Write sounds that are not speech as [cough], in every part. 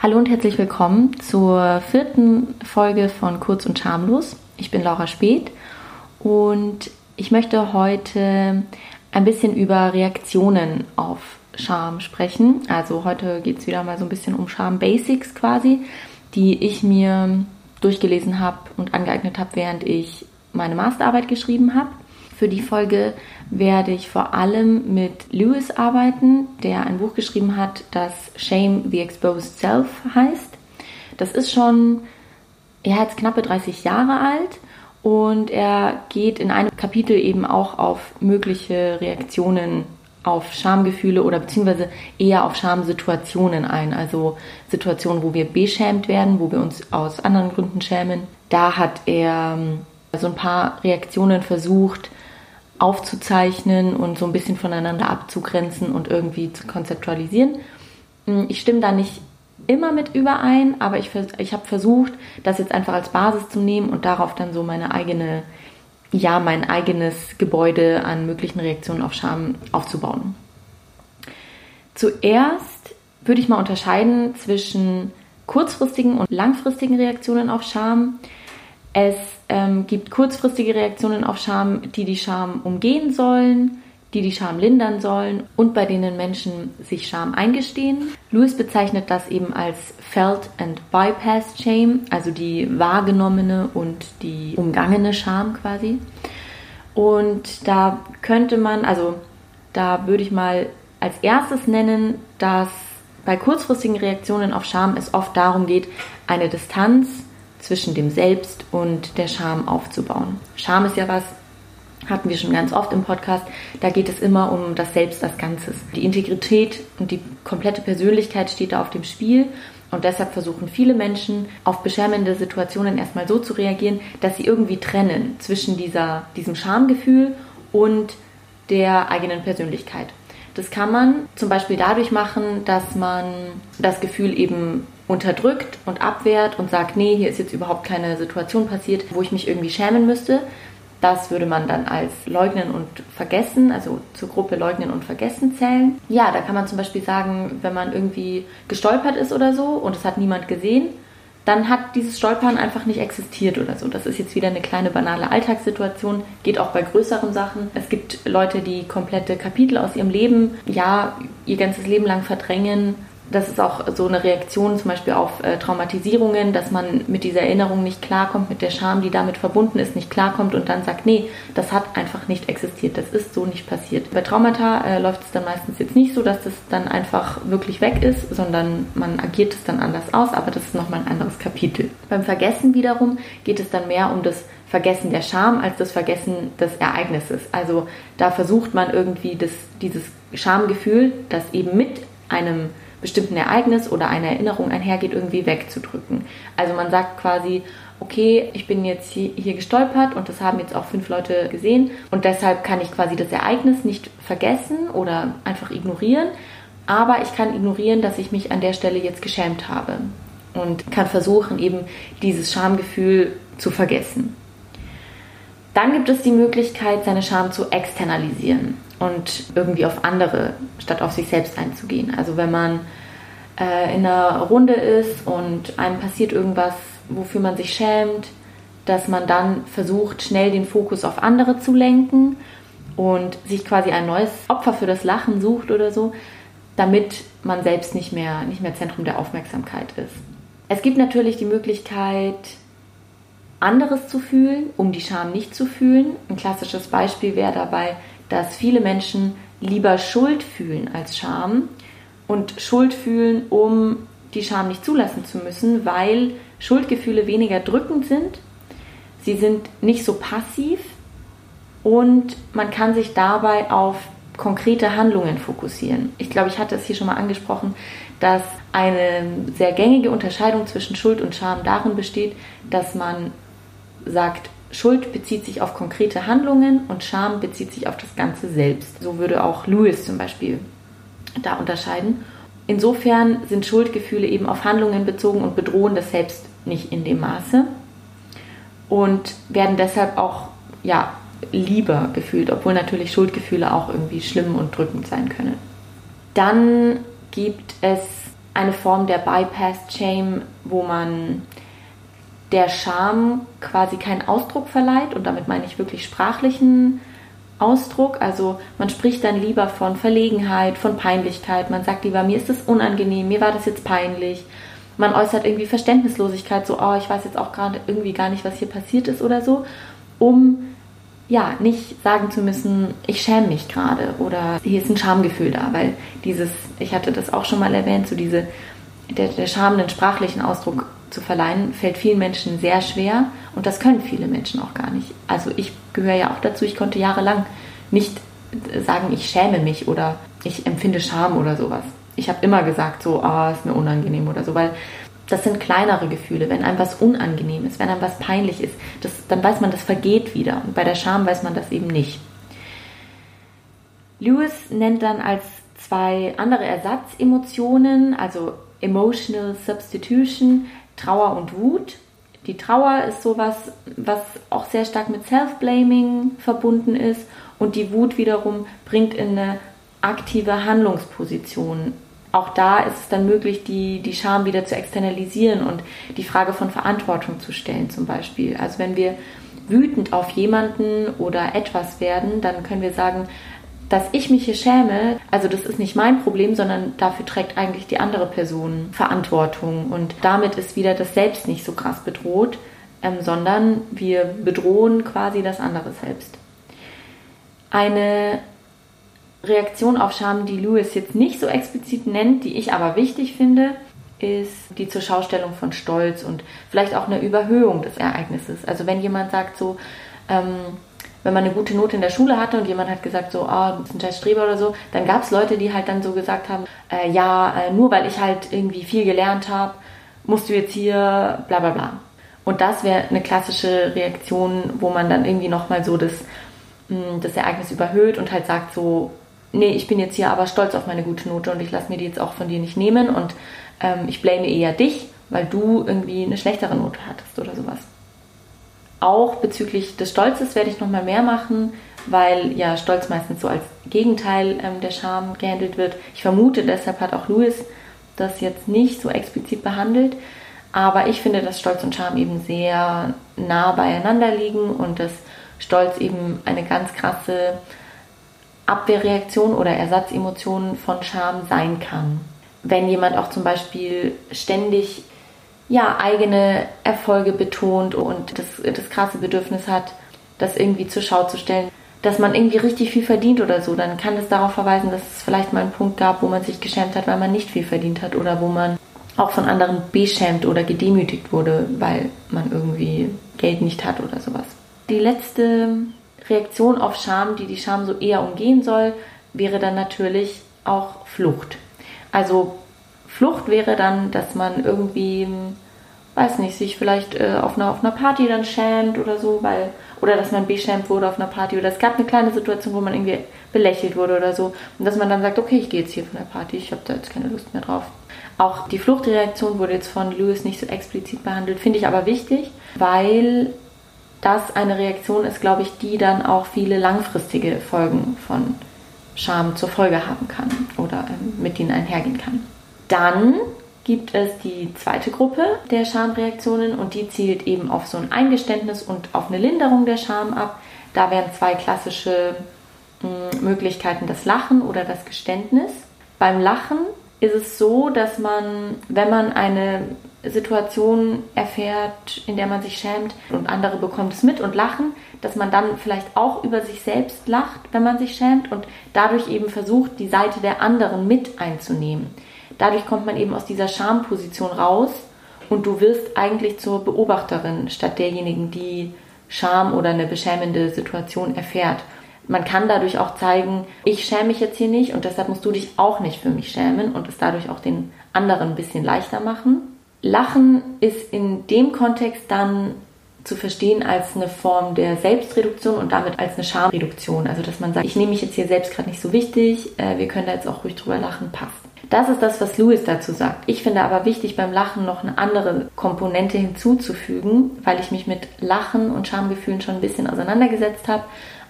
Hallo und herzlich willkommen zur vierten Folge von Kurz und Schamlos. Ich bin Laura Speth und ich möchte heute ein bisschen über Reaktionen auf Scham sprechen. Also heute geht es wieder mal so ein bisschen um Scham Basics quasi, die ich mir durchgelesen habe und angeeignet habe, während ich meine Masterarbeit geschrieben habe. Für die Folge werde ich vor allem mit Lewis arbeiten, der ein Buch geschrieben hat, das Shame the Exposed Self heißt. Das ist schon, er hat knappe 30 Jahre alt und er geht in einem Kapitel eben auch auf mögliche Reaktionen auf Schamgefühle oder beziehungsweise eher auf Schamsituationen ein. Also Situationen, wo wir beschämt werden, wo wir uns aus anderen Gründen schämen. Da hat er ähm, so ein paar Reaktionen versucht, aufzuzeichnen und so ein bisschen voneinander abzugrenzen und irgendwie zu konzeptualisieren. Hm, ich stimme da nicht immer mit überein, aber ich, ich habe versucht, das jetzt einfach als Basis zu nehmen und darauf dann so meine eigene, ja, mein eigenes Gebäude an möglichen Reaktionen auf Scham aufzubauen. Zuerst würde ich mal unterscheiden zwischen kurzfristigen und langfristigen Reaktionen auf Scham. Es ähm, gibt kurzfristige Reaktionen auf Scham, die die Scham umgehen sollen, die die Scham lindern sollen und bei denen Menschen sich Scham eingestehen. Lewis bezeichnet das eben als Felt and Bypassed Shame, also die wahrgenommene und die umgangene Scham quasi. Und da könnte man, also da würde ich mal als erstes nennen, dass bei kurzfristigen Reaktionen auf Scham es oft darum geht, eine Distanz zwischen dem Selbst und der Scham aufzubauen. Scham ist ja was, hatten wir schon ganz oft im Podcast, da geht es immer um das Selbst als Ganzes. Die Integrität und die komplette Persönlichkeit steht da auf dem Spiel und deshalb versuchen viele Menschen auf beschämende Situationen erstmal so zu reagieren, dass sie irgendwie trennen zwischen dieser, diesem Schamgefühl und der eigenen Persönlichkeit. Das kann man zum Beispiel dadurch machen, dass man das Gefühl eben unterdrückt und abwehrt und sagt, nee, hier ist jetzt überhaupt keine Situation passiert, wo ich mich irgendwie schämen müsste. Das würde man dann als Leugnen und Vergessen, also zur Gruppe Leugnen und Vergessen zählen. Ja, da kann man zum Beispiel sagen, wenn man irgendwie gestolpert ist oder so und es hat niemand gesehen, dann hat dieses Stolpern einfach nicht existiert oder so. Das ist jetzt wieder eine kleine banale Alltagssituation, geht auch bei größeren Sachen. Es gibt Leute, die komplette Kapitel aus ihrem Leben, ja, ihr ganzes Leben lang verdrängen das ist auch so eine Reaktion zum Beispiel auf äh, Traumatisierungen, dass man mit dieser Erinnerung nicht klarkommt, mit der Scham, die damit verbunden ist, nicht klarkommt und dann sagt, nee, das hat einfach nicht existiert, das ist so nicht passiert. Bei Traumata äh, läuft es dann meistens jetzt nicht so, dass das dann einfach wirklich weg ist, sondern man agiert es dann anders aus, aber das ist nochmal ein anderes Kapitel. Beim Vergessen wiederum geht es dann mehr um das Vergessen der Scham als das Vergessen des Ereignisses. Also da versucht man irgendwie das, dieses Schamgefühl, das eben mit einem bestimmten Ereignis oder einer Erinnerung einhergeht, irgendwie wegzudrücken. Also man sagt quasi, okay, ich bin jetzt hier, gestolpert und das haben jetzt auch fünf Leute gesehen und deshalb kann ich quasi das Ereignis nicht vergessen oder einfach ignorieren, aber ich kann ignorieren, dass ich mich an der Stelle jetzt geschämt habe und kann versuchen, eben dieses Schamgefühl zu vergessen. Dann gibt es die Möglichkeit, seine Scham zu externalisieren und irgendwie auf andere statt auf sich selbst einzugehen. Also wenn man äh, in einer Runde ist und einem passiert irgendwas, wofür man sich schämt, dass man dann versucht, schnell den Fokus auf andere zu lenken und sich quasi ein neues Opfer für das Lachen sucht oder so, damit man selbst nicht mehr, nicht mehr Zentrum der Aufmerksamkeit ist. Es gibt natürlich die Möglichkeit, anderes zu fühlen, um die Scham nicht zu fühlen. Ein klassisches Beispiel wäre dabei, dass viele Menschen lieber Schuld fühlen als Scham und Schuld fühlen, um die Scham nicht zulassen zu müssen, weil Schuldgefühle weniger drückend sind, sie sind nicht so passiv und man kann sich dabei auf konkrete Handlungen fokussieren. Ich glaube, ich hatte es hier schon mal angesprochen, dass eine sehr gängige Unterscheidung zwischen Schuld und Scham darin besteht, dass man sagt, Schuld bezieht sich auf konkrete Handlungen und Scham bezieht sich auf das Ganze selbst. So würde auch Lewis zum Beispiel da unterscheiden. Insofern sind Schuldgefühle eben auf Handlungen bezogen und bedrohen das Selbst nicht in dem Maße und werden deshalb auch ja, lieber gefühlt, obwohl natürlich Schuldgefühle auch irgendwie schlimm und drückend sein können. Dann gibt es eine Form der Bypassed Shame, wo man der Scham quasi keinen Ausdruck verleiht und damit meine ich wirklich sprachlichen Ausdruck. Also man spricht dann lieber von Verlegenheit, von Peinlichkeit. Man sagt lieber, mir ist es unangenehm, mir war das jetzt peinlich. Man äußert irgendwie Verständnislosigkeit, so, oh, ich weiß jetzt auch gerade irgendwie gar nicht, was hier passiert ist oder so, um ja, nicht sagen zu müssen, ich schäme mich gerade oder hier ist ein Schamgefühl da, weil dieses, ich hatte das auch schon mal erwähnt, so diese, der, der Scham einen sprachlichen Ausdruck zu verleihen, fällt vielen Menschen sehr schwer und das können viele Menschen auch gar nicht. Also ich gehöre ja auch dazu, ich konnte jahrelang nicht sagen, ich schäme mich oder ich empfinde Scham oder sowas. Ich habe immer gesagt, so, ah, oh, ist mir unangenehm oder so, weil das sind kleinere Gefühle. Wenn einem was unangenehm ist, wenn einem was peinlich ist, das, dann weiß man, das vergeht wieder. Und bei der Scham weiß man das eben nicht. Lewis nennt dann als zwei andere Ersatzemotionen, also Emotional Substitution, Trauer und Wut. Die Trauer ist sowas, was auch sehr stark mit Self-Blaming verbunden ist und die Wut wiederum bringt in eine aktive Handlungsposition auch da ist es dann möglich, die, die Scham wieder zu externalisieren und die Frage von Verantwortung zu stellen zum Beispiel. Also wenn wir wütend auf jemanden oder etwas werden, dann können wir sagen, dass ich mich hier schäme, also das ist nicht mein Problem, sondern dafür trägt eigentlich die andere Person Verantwortung. Und damit ist wieder das Selbst nicht so krass bedroht, ähm, sondern wir bedrohen quasi das andere Selbst. Eine Reaktion auf Scham, die Lewis jetzt nicht so explizit nennt, die ich aber wichtig finde, ist die zur Schaustellung von Stolz und vielleicht auch eine Überhöhung des Ereignisses. Also wenn jemand sagt so, ähm, wenn man eine gute Note in der Schule hatte und jemand hat gesagt so, ah, oh, du bist ein scheiß Streber oder so, dann gab es Leute, die halt dann so gesagt haben, äh, ja, äh, nur weil ich halt irgendwie viel gelernt habe, musst du jetzt hier bla bla bla. Und das wäre eine klassische Reaktion, wo man dann irgendwie nochmal so das, mh, hm, das Ereignis überhöht und halt sagt so, nee, ich bin jetzt hier aber stolz auf meine gute Note und ich lasse mir die jetzt auch von dir nicht nehmen und ähm, ich blame eher dich, weil du irgendwie eine schlechtere Note hattest oder sowas. Auch bezüglich des Stolzes werde ich nochmal mehr machen, weil ja Stolz meistens so als Gegenteil ähm, der Scham gehandelt wird. Ich vermute, deshalb hat auch Louis das jetzt nicht so explizit behandelt. Aber ich finde, dass Stolz und Scham eben sehr nah beieinander liegen und dass Stolz eben eine ganz krasse Abwehrreaktion oder Ersatzemotion von Scham sein kann. Wenn jemand auch zum Beispiel ständig ja, eigene Erfolge betont und das, das krasse Bedürfnis hat, das irgendwie zur Schau zu stellen, dass man irgendwie richtig viel verdient oder so, dann kann das darauf verweisen, dass es vielleicht mal einen Punkt gab, wo man sich geschämt hat, weil man nicht viel verdient hat oder wo man auch von anderen beschämt oder gedemütigt wurde, weil man irgendwie Geld nicht hat oder sowas. Die letzte Reaktion auf Scham, die die Scham so eher umgehen soll, wäre dann natürlich auch Flucht. Also Flucht wäre dann, dass man irgendwie, weiß nicht, sich vielleicht äh, auf, einer, auf einer Party dann schämt oder so, weil, oder dass man beschämt wurde auf einer Party oder es gab eine kleine Situation, wo man irgendwie belächelt wurde oder so und dass man dann sagt, okay, ich gehe jetzt hier von der Party, ich habe da jetzt keine Lust mehr drauf. Auch die Fluchtreaktion wurde jetzt von Lewis nicht so explizit behandelt, finde ich aber wichtig, weil das eine Reaktion ist, glaube ich, die dann auch viele langfristige Folgen von Scham zur Folge haben kann oder ähm, mit denen einhergehen kann. Dann gibt es die zweite Gruppe der Schamreaktionen und die zielt eben auf so ein Eingeständnis und auf eine Linderung der Scham ab. Da wären zwei klassische hm, Möglichkeiten das Lachen oder das Geständnis. Beim Lachen ist es so, dass man, wenn man eine Situation erfährt, in der man sich schämt und andere bekommen es mit und lachen, dass man dann vielleicht auch über sich selbst lacht, wenn man sich schämt und dadurch eben versucht, die Seite der anderen mit einzunehmen. Dadurch kommt man eben aus dieser Schamposition raus und du wirst eigentlich zur Beobachterin statt derjenigen, die Scham oder eine beschämende Situation erfährt. Man kann dadurch auch zeigen, ich schäme mich jetzt hier nicht und deshalb musst du dich auch nicht für mich schämen und es dadurch auch den anderen ein bisschen leichter machen. Lachen ist in dem Kontext dann zu verstehen als eine Form der Selbstreduktion und damit als eine Schamreduktion. Also dass man sagt, ich nehme mich jetzt hier selbst gerade nicht so wichtig, äh, wir können da jetzt auch ruhig drüber lachen, passt. Das ist das, was Louis dazu sagt. Ich finde aber wichtig, beim Lachen noch eine andere Komponente hinzuzufügen, weil ich mich mit Lachen und Schamgefühlen schon ein bisschen auseinandergesetzt habe.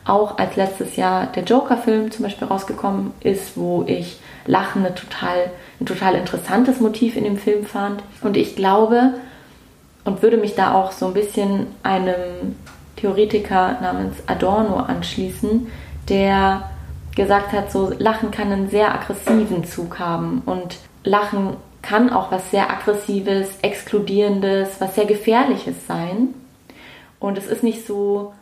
Auch als letztes Jahr der Joker-Film zum Beispiel rausgekommen ist, wo ich Lachen eine total, ein total interessantes Motiv in dem Film fand. Und ich glaube und würde mich da auch so ein bisschen einem Theoretiker namens Adorno anschließen, der gesagt hat, so Lachen kann einen sehr aggressiven Zug haben und Lachen kann auch was sehr aggressives, exkludierendes, was sehr gefährliches sein. Und es ist nicht so,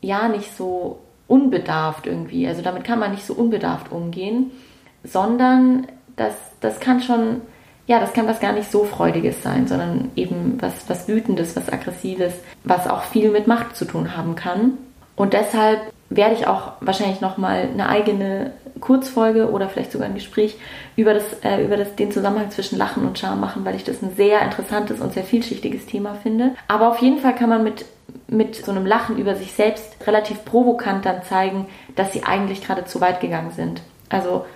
ja, nicht so unbedarft irgendwie. Also damit kann man nicht so unbedarft umgehen, sondern das, das kann schon, ja, das kann was gar nicht so Freudiges sein, sondern eben was, was Wütendes, was Aggressives, was auch viel mit Macht zu tun haben kann. Und deshalb werde ich auch wahrscheinlich nochmal eine eigene Kurzfolge oder vielleicht sogar ein Gespräch über, das, äh, über das, den Zusammenhang zwischen Lachen und Scham machen, weil ich das ein sehr interessantes und sehr vielschichtiges Thema finde. Aber auf jeden Fall kann man mit, mit so einem Lachen über sich selbst relativ provokant dann zeigen, dass sie eigentlich gerade zu weit gegangen sind. Also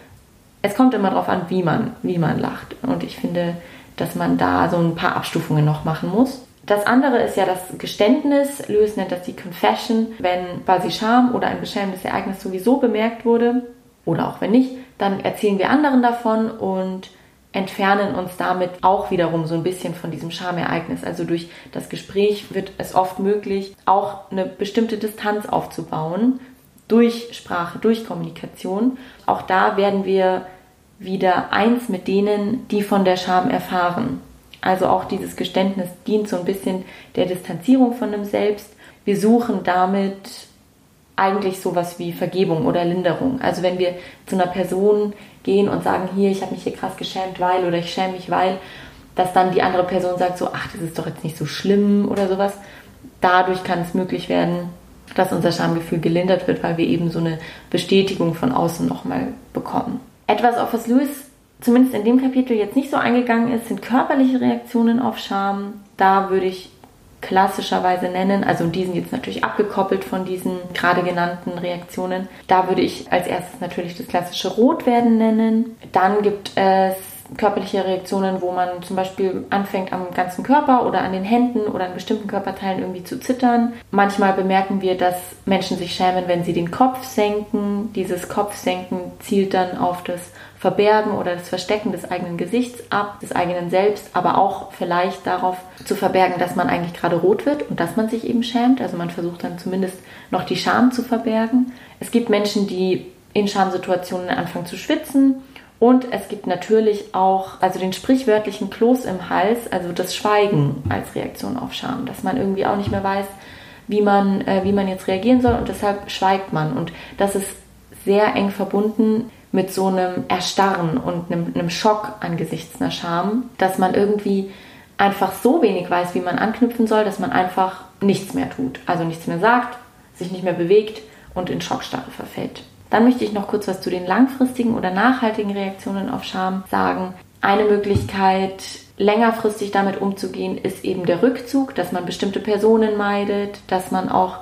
es kommt immer darauf an, wie man, wie man lacht. Und ich finde, dass man da so ein paar Abstufungen noch machen muss. Das andere ist ja das Geständnis. Lewis nennt das die Confession. Wenn quasi Scham oder ein beschämendes Ereignis sowieso bemerkt wurde, oder auch wenn nicht, dann erzählen wir anderen davon und entfernen uns damit auch wiederum so ein bisschen von diesem Schamereignis. Also durch das Gespräch wird es oft möglich, auch eine bestimmte Distanz aufzubauen durch Sprache, durch Kommunikation. Auch da werden wir wieder eins mit denen, die von der Scham erfahren. Also auch dieses Geständnis dient so ein bisschen der Distanzierung von dem Selbst. Wir suchen damit eigentlich sowas wie Vergebung oder Linderung. Also wenn wir zu einer Person gehen und sagen, hier, ich habe mich hier krass geschämt, weil oder ich schäme mich, weil, dass dann die andere Person sagt so, ach, das ist doch jetzt nicht so schlimm oder sowas. Dadurch kann es möglich werden, dass unser Schamgefühl gelindert wird, weil wir eben so eine Bestätigung von außen nochmal bekommen. Etwas, auf was Lewis zumindest in dem Kapitel jetzt nicht so eingegangen ist, sind körperliche Reaktionen auf Scham. Da würde ich klassischerweise nennen, also die sind jetzt natürlich abgekoppelt von diesen gerade genannten Reaktionen. Da würde ich als erstes natürlich das klassische Rotwerden nennen. Dann gibt es körperliche Reaktionen, wo man zum Beispiel anfängt am ganzen Körper oder an den Händen oder an bestimmten Körperteilen irgendwie zu zittern. Manchmal bemerken wir, dass Menschen sich schämen, wenn sie den Kopf senken. Dieses Kopfsenken zielt dann auf das Verbergen oder das Verstecken des eigenen Gesichts ab, des eigenen Selbst, aber auch vielleicht darauf zu verbergen, dass man eigentlich gerade rot wird und dass man sich eben schämt. Also man versucht dann zumindest noch die Scham zu verbergen. Es gibt Menschen, die in Schamsituationen anfangen zu schwitzen und es gibt natürlich auch, also den sprichwörtlichen Kloß im Hals, also das Schweigen als Reaktion auf Scham, dass man irgendwie auch nicht mehr weiß, wie man, äh, wie man jetzt reagieren soll und deshalb schweigt man. Und das ist sehr eng verbunden mit so einem Erstarren und einem, einem Schock angesichts einer Scham, dass man irgendwie einfach so wenig weiß, wie man anknüpfen soll, dass man einfach nichts mehr tut. Also nichts mehr sagt, sich nicht mehr bewegt und in Schockstarre verfällt. Dann möchte ich noch kurz was zu den langfristigen oder nachhaltigen Reaktionen auf Scham sagen. Eine Möglichkeit, längerfristig damit umzugehen, ist eben der Rückzug, dass man bestimmte Personen meidet, dass man auch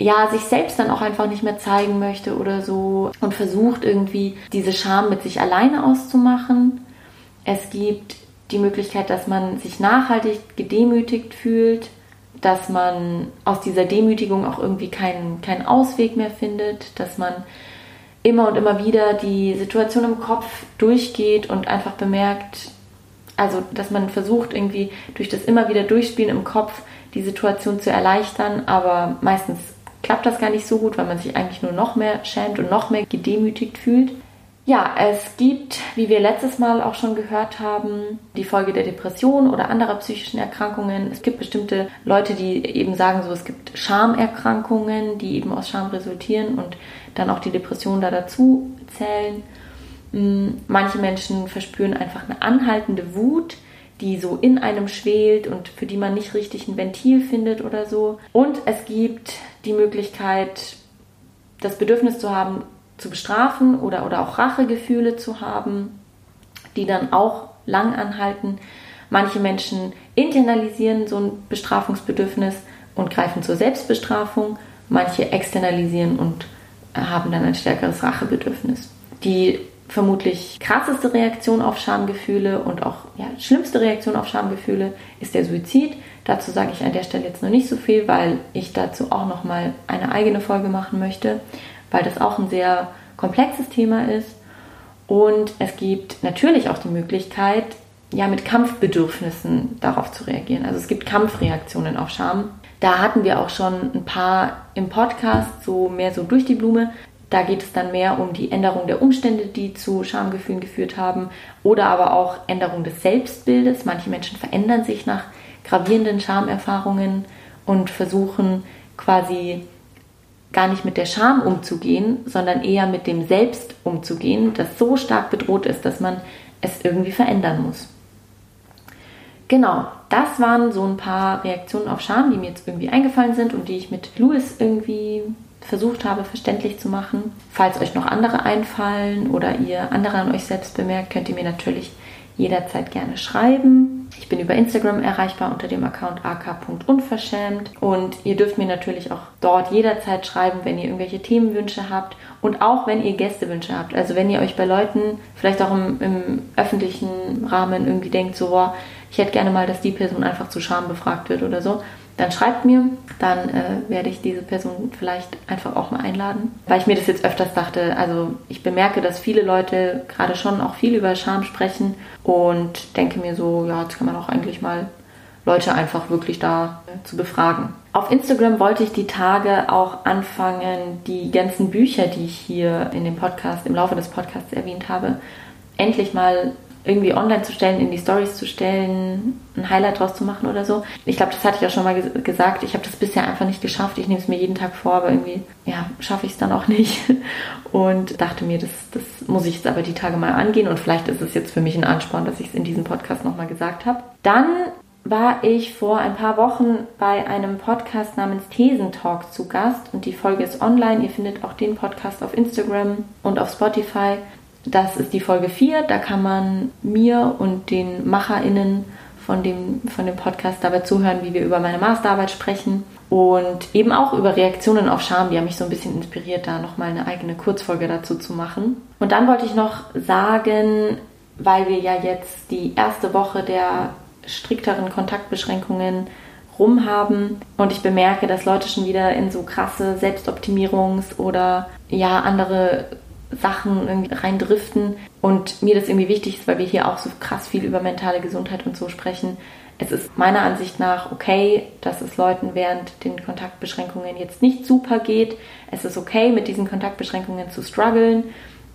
ja, sich selbst dann auch einfach nicht mehr zeigen möchte oder so und versucht irgendwie diese Scham mit sich alleine auszumachen. Es gibt die Möglichkeit, dass man sich nachhaltig gedemütigt fühlt, dass man aus dieser Demütigung auch irgendwie keinen, keinen Ausweg mehr findet, dass man immer und immer wieder die Situation im Kopf durchgeht und einfach bemerkt, also dass man versucht irgendwie durch das immer wieder Durchspielen im Kopf die Situation zu erleichtern, aber meistens klappt das gar nicht so gut, weil man sich eigentlich nur noch mehr schämt und noch mehr gedemütigt fühlt. Ja, es gibt, wie wir letztes Mal auch schon gehört haben, die Folge der Depression oder anderer psychischen Erkrankungen. Es gibt bestimmte Leute, die eben sagen, so es gibt Schamerkrankungen, die eben aus Scham resultieren und dann auch die Depression da dazu zählen. Mm, manche Menschen verspüren einfach eine anhaltende Wut, die so in einem schwelt und für die man nicht richtig ein Ventil findet oder so. Und es gibt die Möglichkeit, das Bedürfnis zu haben, zu bestrafen oder, oder auch Rachegefühle zu haben, die dann auch lang anhalten. Manche Menschen internalisieren so ein Bestrafungsbedürfnis und greifen zur Selbstbestrafung. Manche externalisieren und haben dann ein stärkeres Rachebedürfnis. Die vermutlich krasseste Reaktion auf Schamgefühle und auch ja, schlimmste Reaktion auf Schamgefühle ist der Suizid. Dazu sage ich an der Stelle jetzt noch nicht so viel, weil ich dazu auch noch mal eine eigene Folge machen möchte, weil das auch ein sehr komplexes Thema ist. Und es gibt natürlich auch die Möglichkeit, ja, mit Kampfbedürfnissen darauf zu reagieren. Also es gibt Kampfreaktionen auf Scham. Da hatten wir auch schon ein paar im Podcast, so mehr so durch die Blume. Da geht es dann mehr um die Änderung der Umstände, die zu Schamgefühlen geführt haben, oder aber auch Änderung des Selbstbildes. Manche Menschen verändern sich nach gravierenden Schamerfahrungen und versuchen quasi gar nicht mit der Scham umzugehen, sondern eher mit dem Selbst umzugehen, das so stark bedroht ist, dass man es irgendwie verändern muss. Genau, das waren so ein paar Reaktionen auf Scham, die mir jetzt irgendwie eingefallen sind und die ich mit Louis irgendwie versucht habe, verständlich zu machen. Falls euch noch andere einfallen oder ihr andere an euch selbst bemerkt, könnt ihr mir natürlich jederzeit gerne schreiben. Ich bin über Instagram erreichbar unter dem Account ak.unverschämt und ihr dürft mir natürlich auch dort jederzeit schreiben, wenn ihr irgendwelche Themenwünsche habt und auch wenn ihr Gästewünsche habt. Also wenn ihr euch bei Leuten vielleicht auch im, im öffentlichen Rahmen irgendwie denkt, so, boah, ich hätte gerne mal, dass die Person einfach zu Scham befragt wird oder so, dann schreibt mir, dann äh, werde ich diese Person vielleicht einfach auch mal einladen. Weil ich mir das jetzt öfters dachte, also ich bemerke, dass viele Leute gerade schon auch viel über Scham sprechen und denke mir so, ja, jetzt kann man auch eigentlich mal Leute einfach wirklich da äh, zu befragen. Auf Instagram wollte ich die Tage auch anfangen, die ganzen Bücher, die ich hier in dem Podcast, im Laufe des Podcasts erwähnt habe, endlich mal irgendwie online zu stellen, in die Stories zu stellen, ein Highlight draus zu machen oder so. Ich glaube, das hatte ich auch schon mal gesagt. Ich habe das bisher einfach nicht geschafft. Ich nehme es mir jeden Tag vor, aber irgendwie, ja, schaffe ich es dann auch nicht. [laughs] Und dachte mir, das, das muss ich jetzt aber die Tage mal angehen. Und vielleicht ist es jetzt für mich ein Ansporn, dass ich es in diesem Podcast nochmal gesagt habe. Dann war ich vor ein paar Wochen bei einem Podcast namens Thesentalk zu Gast und die Folge ist online. Ihr findet auch den Podcast auf Instagram und auf Spotify. Das ist die Folge 4. Da kann man mir und den MacherInnen von dem, von dem Podcast dabei zuhören, wie wir über meine Masterarbeit sprechen. Und eben auch über Reaktionen auf Scham. Die haben mich so ein bisschen inspiriert, da nochmal eine eigene Kurzfolge dazu zu machen. Und dann wollte ich noch sagen, weil wir ja jetzt die erste Woche der strikteren Kontaktbeschränkungen rum haben und ich bemerke, dass Leute schon wieder in so krasse Selbstoptimierungs- oder ja andere Sachen irgendwie reindriften und mir das irgendwie wichtig ist, weil wir hier auch so krass viel über mentale Gesundheit und so sprechen. Es ist meiner Ansicht nach okay, dass es Leuten während den Kontaktbeschränkungen jetzt nicht super geht. Es ist okay, mit diesen Kontaktbeschränkungen zu strugglen.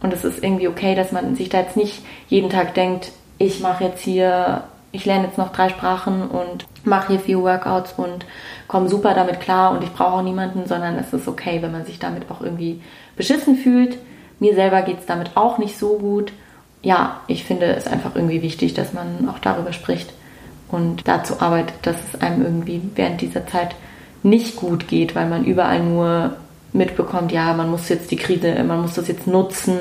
Und es ist irgendwie okay, dass man sich da jetzt nicht jeden Tag denkt, ich mache jetzt hier, ich lerne jetzt noch drei Sprachen und mache hier vier Workouts und komme super damit klar und ich brauche auch niemanden, sondern es ist okay, wenn man sich damit auch irgendwie beschissen fühlt mir selber geht es damit auch nicht so gut. Ja, ich finde es einfach irgendwie wichtig, dass man auch darüber spricht und dazu arbeitet, dass es einem irgendwie während dieser Zeit nicht gut geht, weil man überall nur mitbekommt, ja, man muss jetzt die Krise, man muss das jetzt nutzen,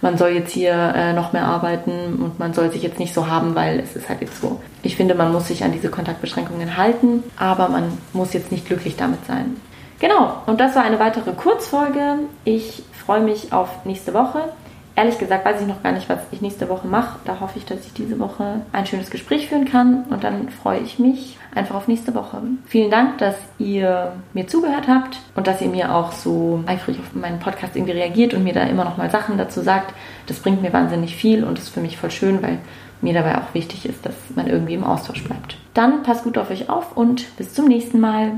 man soll jetzt hier äh, noch mehr arbeiten und man soll sich jetzt nicht so haben, weil es ist halt jetzt so. Ich finde, man muss sich an diese Kontaktbeschränkungen halten, aber man muss jetzt nicht glücklich damit sein. Genau, und das war eine weitere Kurzfolge. Ich freue mich auf nächste Woche. Ehrlich gesagt weiß ich noch gar nicht, was ich nächste Woche mache. Da hoffe ich, dass ich diese Woche ein schönes Gespräch führen kann und dann freue ich mich einfach auf nächste Woche. Vielen Dank, dass ihr mir zugehört habt und dass ihr mir auch so eifrig auf meinen Podcast irgendwie reagiert und mir da immer noch mal Sachen dazu sagt. Das bringt mir wahnsinnig viel und ist für mich voll schön, weil mir dabei auch wichtig ist, dass man irgendwie im Austausch bleibt. Dann passt gut auf euch auf und bis zum nächsten Mal.